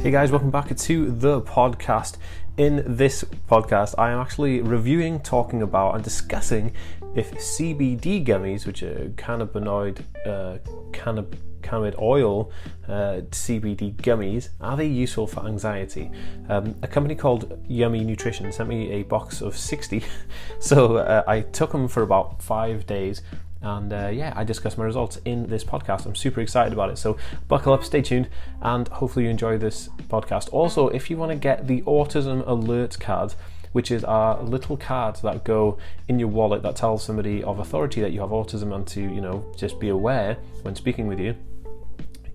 Hey guys, welcome back to the podcast. In this podcast, I am actually reviewing, talking about, and discussing if CBD gummies, which are cannabinoid, uh, cannab- cannabinoid oil uh, CBD gummies, are they useful for anxiety? Um, a company called Yummy Nutrition sent me a box of 60, so uh, I took them for about five days and uh, yeah, I discuss my results in this podcast. I'm super excited about it. So buckle up, stay tuned, and hopefully you enjoy this podcast. Also, if you want to get the Autism Alert card, which is our little cards that go in your wallet that tells somebody of authority that you have autism and to, you know, just be aware when speaking with you,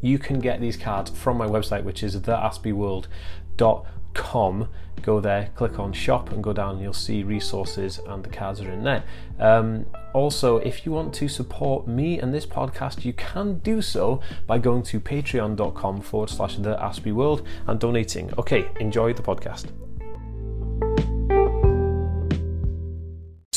you can get these cards from my website, which is theaspieworld.com com. Go there, click on shop, and go down, you'll see resources, and the cards are in there. Um, also, if you want to support me and this podcast, you can do so by going to patreon.com forward slash the Aspie World and donating. Okay, enjoy the podcast.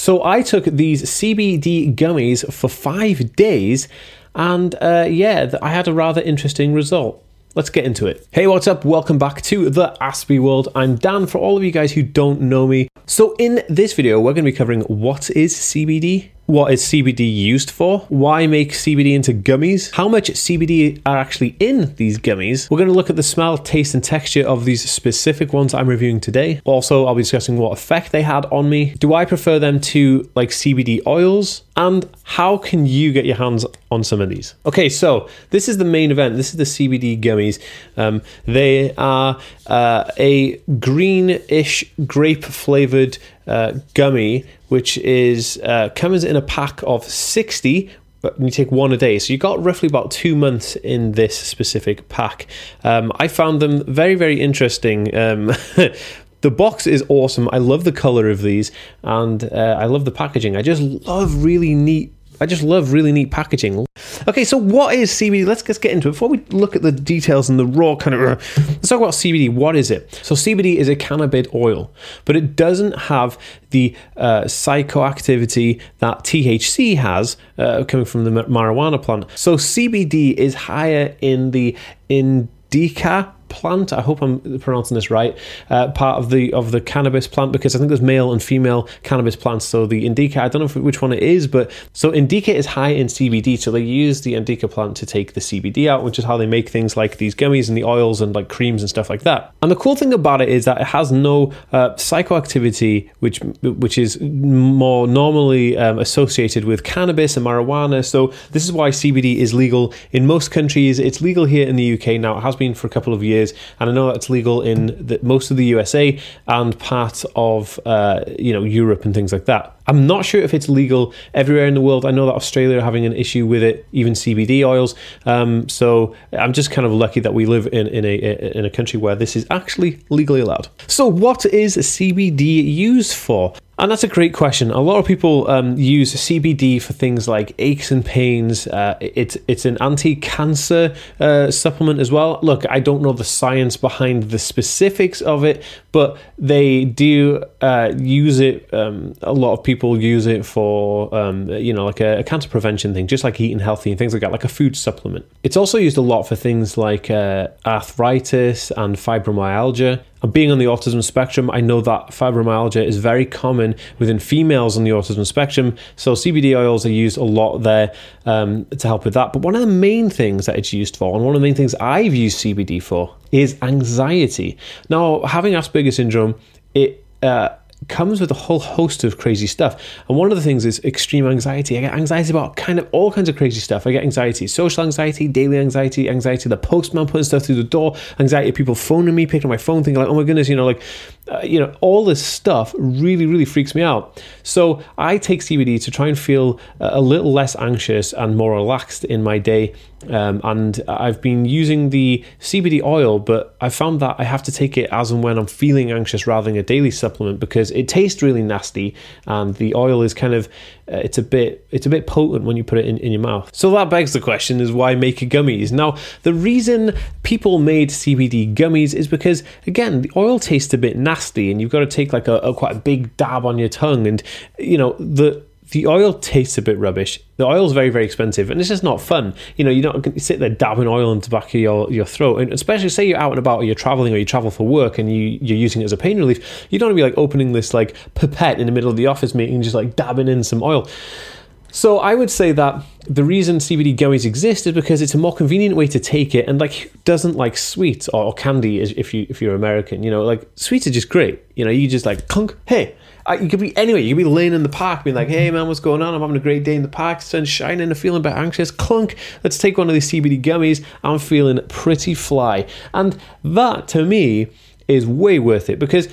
So I took these CBD gummies for five days, and uh, yeah, I had a rather interesting result. Let's get into it. Hey, what's up? Welcome back to the Aspie World. I'm Dan for all of you guys who don't know me. So, in this video, we're going to be covering what is CBD, what is CBD used for? Why make CBD into gummies? How much CBD are actually in these gummies? We're going to look at the smell, taste, and texture of these specific ones I'm reviewing today. Also, I'll be discussing what effect they had on me. Do I prefer them to like CBD oils? And how can you get your hands on some of these? Okay, so this is the main event. This is the CBD gummies. Um, they are uh, a greenish grape flavored uh, gummy, which is uh, comes in a pack of 60 but you take one a day. So you got roughly about two months in this specific pack. Um, I found them very, very interesting. Um, the box is awesome. I love the color of these, and uh, I love the packaging. I just love really neat. I just love really neat packaging. Okay, so what is CBD? Let's just get into it. Before we look at the details and the raw kind of, let's talk about CBD. What is it? So CBD is a cannabis oil, but it doesn't have the uh, psychoactivity that THC has uh, coming from the marijuana plant. So CBD is higher in the indica plant. I hope I'm pronouncing this right. Uh, part of the of the cannabis plant because I think there's male and female cannabis plants. So the indica, I don't know which one it is, but so indica is high in CBD. So they use the indica plant to take the CBD out, which is how they make things like these gummies and the oils and like creams and stuff like that. And the cool thing about it is that it has no uh, psychoactivity, which which is more normally um, associated with cannabis and marijuana. So this is why CBD is legal in most countries. It's legal here in the UK now. It has been for a couple of years years, and I know it's legal in the, most of the USA and part of uh, you know Europe and things like that. I'm not sure if it's legal everywhere in the world. I know that Australia are having an issue with it, even CBD oils. Um, so I'm just kind of lucky that we live in, in a in a country where this is actually legally allowed. So what is CBD used for? And that's a great question. A lot of people um, use CBD for things like aches and pains. Uh, it's it's an anti-cancer uh, supplement as well. Look, I don't know the science behind the specifics of it, but they do uh, use it. Um, a lot of people use it for um, you know like a, a, cancer prevention thing, just like eating healthy and things like that, like a food supplement. It's also used a lot for things like uh, arthritis and fibromyalgia. Being on the autism spectrum, I know that fibromyalgia is very common within females on the autism spectrum. So CBD oils are used a lot there um, to help with that. But one of the main things that it's used for, and one of the main things I've used CBD for, is anxiety. Now, having Asperger's syndrome, it uh, comes with a whole host of crazy stuff. And one of the things is extreme anxiety. I get anxiety about kind of all kinds of crazy stuff. I get anxiety, social anxiety, daily anxiety, anxiety the postman putting stuff through the door, anxiety people phoning me, picking up my phone, thinking like, oh my goodness, you know, like, uh, you know, all this stuff really, really freaks me out. So I take CBD to try and feel a little less anxious and more relaxed in my day. Um, and I've been using the CBD oil, but I found that I have to take it as and when I'm feeling anxious rather than a daily supplement because it tastes really nasty and the oil is kind of uh, it's a bit it's a bit potent when you put it in, in your mouth. So that begs the question is why make gummies? Now the reason people made CBD gummies is because again the oil tastes a bit nasty and you've got to take like a, a quite a big dab on your tongue and you know the the oil tastes a bit rubbish. The oil's very, very expensive, and it's just not fun. You know, you don't gonna sit there dabbing oil into the back of your, your throat, and especially say you're out and about, or you're traveling, or you travel for work, and you you're using it as a pain relief. You don't want to be like opening this like pipette in the middle of the office meeting, and just like dabbing in some oil. So I would say that the reason CBD gummies exist is because it's a more convenient way to take it, and like who doesn't like sweets or, or candy if you if you're American, you know, like sweets are just great. You know, you just like clunk, hey. You could be anyway. You could be laying in the park, being like, "Hey man, what's going on? I'm having a great day in the park. Sun's shining. I'm feeling a bit anxious. Clunk. Let's take one of these CBD gummies. I'm feeling pretty fly." And that to me is way worth it because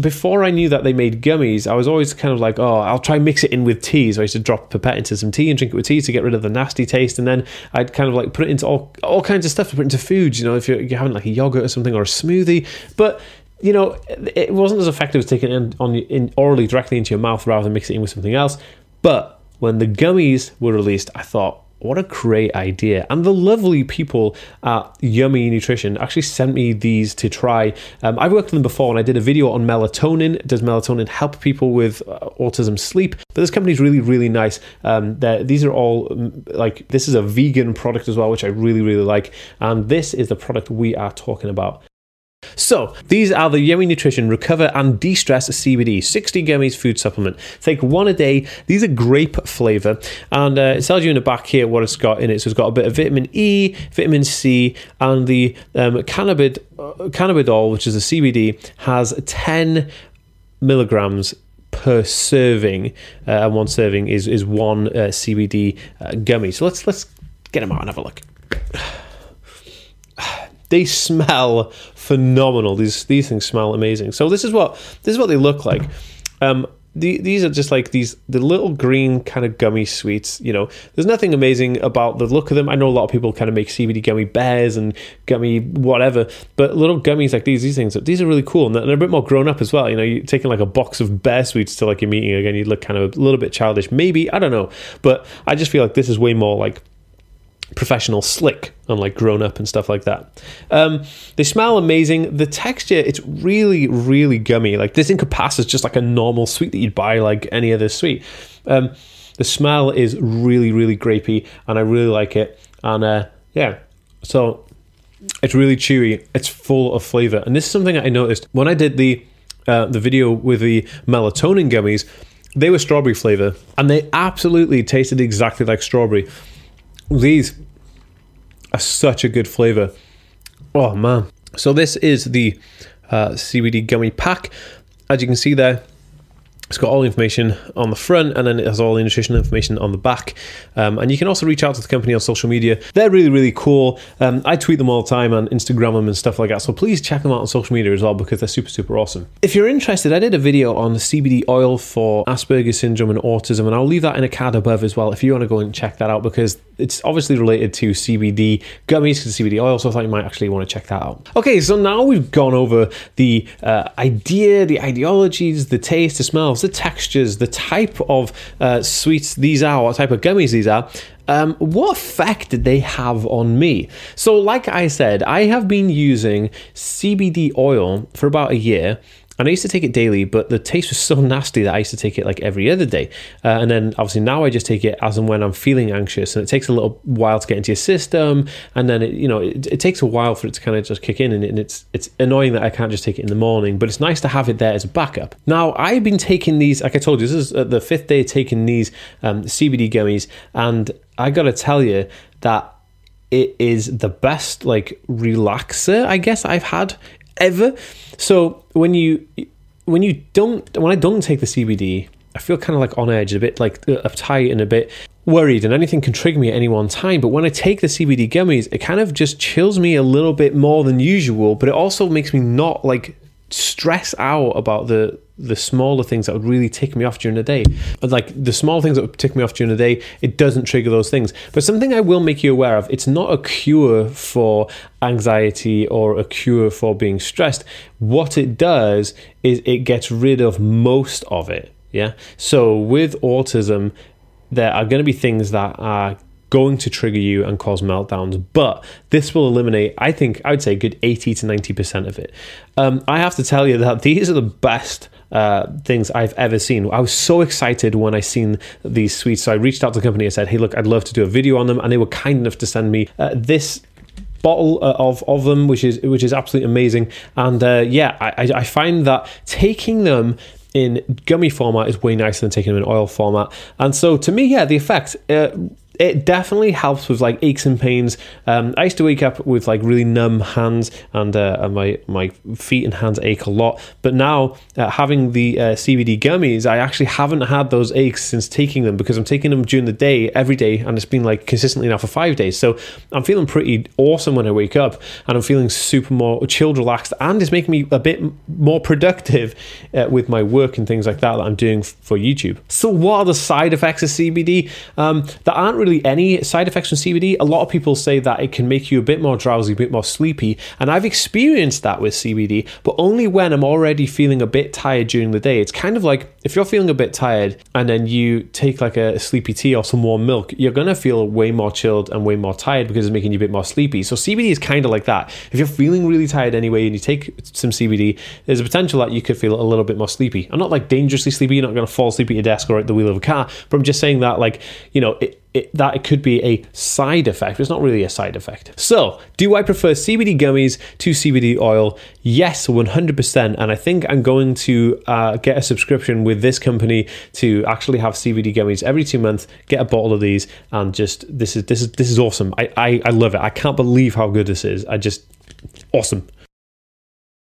before I knew that they made gummies, I was always kind of like, oh, I'll try mix it in with tea. So I used to drop pipette into some tea and drink it with tea to get rid of the nasty taste. And then I'd kind of like put it into all, all kinds of stuff to put into foods, you know, if you're, you're having like a yogurt or something or a smoothie. But you know, it wasn't as effective as taking it on in orally directly into your mouth rather than mixing it in with something else. But when the gummies were released, I thought, what a great idea. And the lovely people at Yummy Nutrition actually sent me these to try. Um, I've worked with them before and I did a video on melatonin. Does melatonin help people with uh, autism sleep? But this company is really, really nice. Um, these are all mm, like, this is a vegan product as well, which I really, really like. And this is the product we are talking about. So, these are the Yummy Nutrition Recover and De-Stress CBD 60 gummies food supplement. Take one a day. These are grape flavor, and uh, it tells you in the back here what it's got in it. So, it's got a bit of vitamin E, vitamin C, and the um, cannabid, uh, cannabidiol, which is a CBD, has 10 milligrams per serving, uh, and one serving is is one uh, CBD uh, gummy. So let's let's get them out and have a look. They smell phenomenal. These these things smell amazing. So this is what this is what they look like. Um, the, these are just like these the little green kind of gummy sweets. You know, there's nothing amazing about the look of them. I know a lot of people kind of make CBD gummy bears and gummy whatever, but little gummies like these, these things, these are really cool and they're a bit more grown up as well. You know, you're taking like a box of bear sweets to like a meeting again, you'd look kind of a little bit childish, maybe I don't know, but I just feel like this is way more like professional slick and like grown up and stuff like that. Um, they smell amazing. The texture, it's really, really gummy. Like this Incapacit is just like a normal sweet that you'd buy like any other sweet. Um, the smell is really, really grapey and I really like it. And uh, yeah, so it's really chewy. It's full of flavor. And this is something I noticed when I did the uh, the video with the melatonin gummies. They were strawberry flavor and they absolutely tasted exactly like strawberry. These are such a good flavor. Oh man. So this is the uh, CBD gummy pack. As you can see there, it's got all the information on the front and then it has all the nutrition information on the back. Um, and you can also reach out to the company on social media. They're really, really cool. Um, I tweet them all the time and Instagram them and stuff like that. So please check them out on social media as well because they're super, super awesome. If you're interested, I did a video on the CBD oil for Asperger's syndrome and autism, and I'll leave that in a card above as well if you want to go and check that out because it's obviously related to CBD gummies because CBD oil. So I thought you might actually want to check that out. Okay, so now we've gone over the uh, idea, the ideologies, the taste, the smells the textures, the type of uh, sweets these are, what type of gummies these are, um, what effect did they have on me? So, like I said, I have been using CBD oil for about a year and I used to take it daily, but the taste was so nasty that I used to take it like every other day. Uh, and then obviously now I just take it as and when I'm feeling anxious, and it takes a little while to get into your system, and then it, you know it, it takes a while for it to kind of just kick in, and, it, and it's it's annoying that I can't just take it in the morning, but it's nice to have it there as a backup. Now I've been taking these, like I told you, this is uh, the fifth day taking these um, CBD gummies, and I got to tell you that it is the best like relaxer I guess I've had ever. So when you when you don't when I don't take the CBD, I feel kind of like on edge, a bit like uh, uptight and a bit worried, and anything can trigger me at any one time. But when I take the CBD gummies, it kind of just chills me a little bit more than usual. But it also makes me not like stress out about the the smaller things that would really tick me off during the day. Like the small things that would tick me off during the day, it doesn't trigger those things. But something I will make you aware of, it's not a cure for anxiety or a cure for being stressed. What it does is it gets rid of most of it. Yeah. So with autism, there are going to be things that are going to trigger you and cause meltdowns, but this will eliminate, I think, I would say, good 80 to 90% of it. Um, I have to tell you that these are the best uh, things I've ever seen. I was so excited when I seen these sweets. So I reached out to the company and said, "Hey, look, I'd love to do a video on them," and they were kind enough to send me uh, this bottle uh, of of them, which is which is absolutely amazing. And uh, yeah, I, I find that taking them in gummy format is way nicer than taking them in oil format. And so to me, yeah, the effect. Uh, it definitely helps with like aches and pains. Um, I used to wake up with like really numb hands, and, uh, and my my feet and hands ache a lot. But now uh, having the uh, CBD gummies, I actually haven't had those aches since taking them because I'm taking them during the day every day, and it's been like consistently now for five days. So I'm feeling pretty awesome when I wake up, and I'm feeling super more chilled, relaxed, and it's making me a bit more productive uh, with my work and things like that that I'm doing for YouTube. So what are the side effects of CBD? Um, that aren't really really any side effects from CBD. A lot of people say that it can make you a bit more drowsy, a bit more sleepy, and I've experienced that with CBD, but only when I'm already feeling a bit tired during the day. It's kind of like if you're feeling a bit tired and then you take like a sleepy tea or some warm milk, you're gonna feel way more chilled and way more tired because it's making you a bit more sleepy. So CBD is kind of like that. If you're feeling really tired anyway and you take some CBD, there's a potential that you could feel a little bit more sleepy. I'm not like dangerously sleepy. You're not gonna fall asleep at your desk or at the wheel of a car, but I'm just saying that like you know it, it, that it could be a side effect. It's not really a side effect. So, do I prefer CBD gummies to CBD oil? Yes, 100%. And I think I'm going to uh, get a subscription with this company to actually have CBD gummies every two months. Get a bottle of these, and just this is this is this is awesome. I I, I love it. I can't believe how good this is. I just awesome.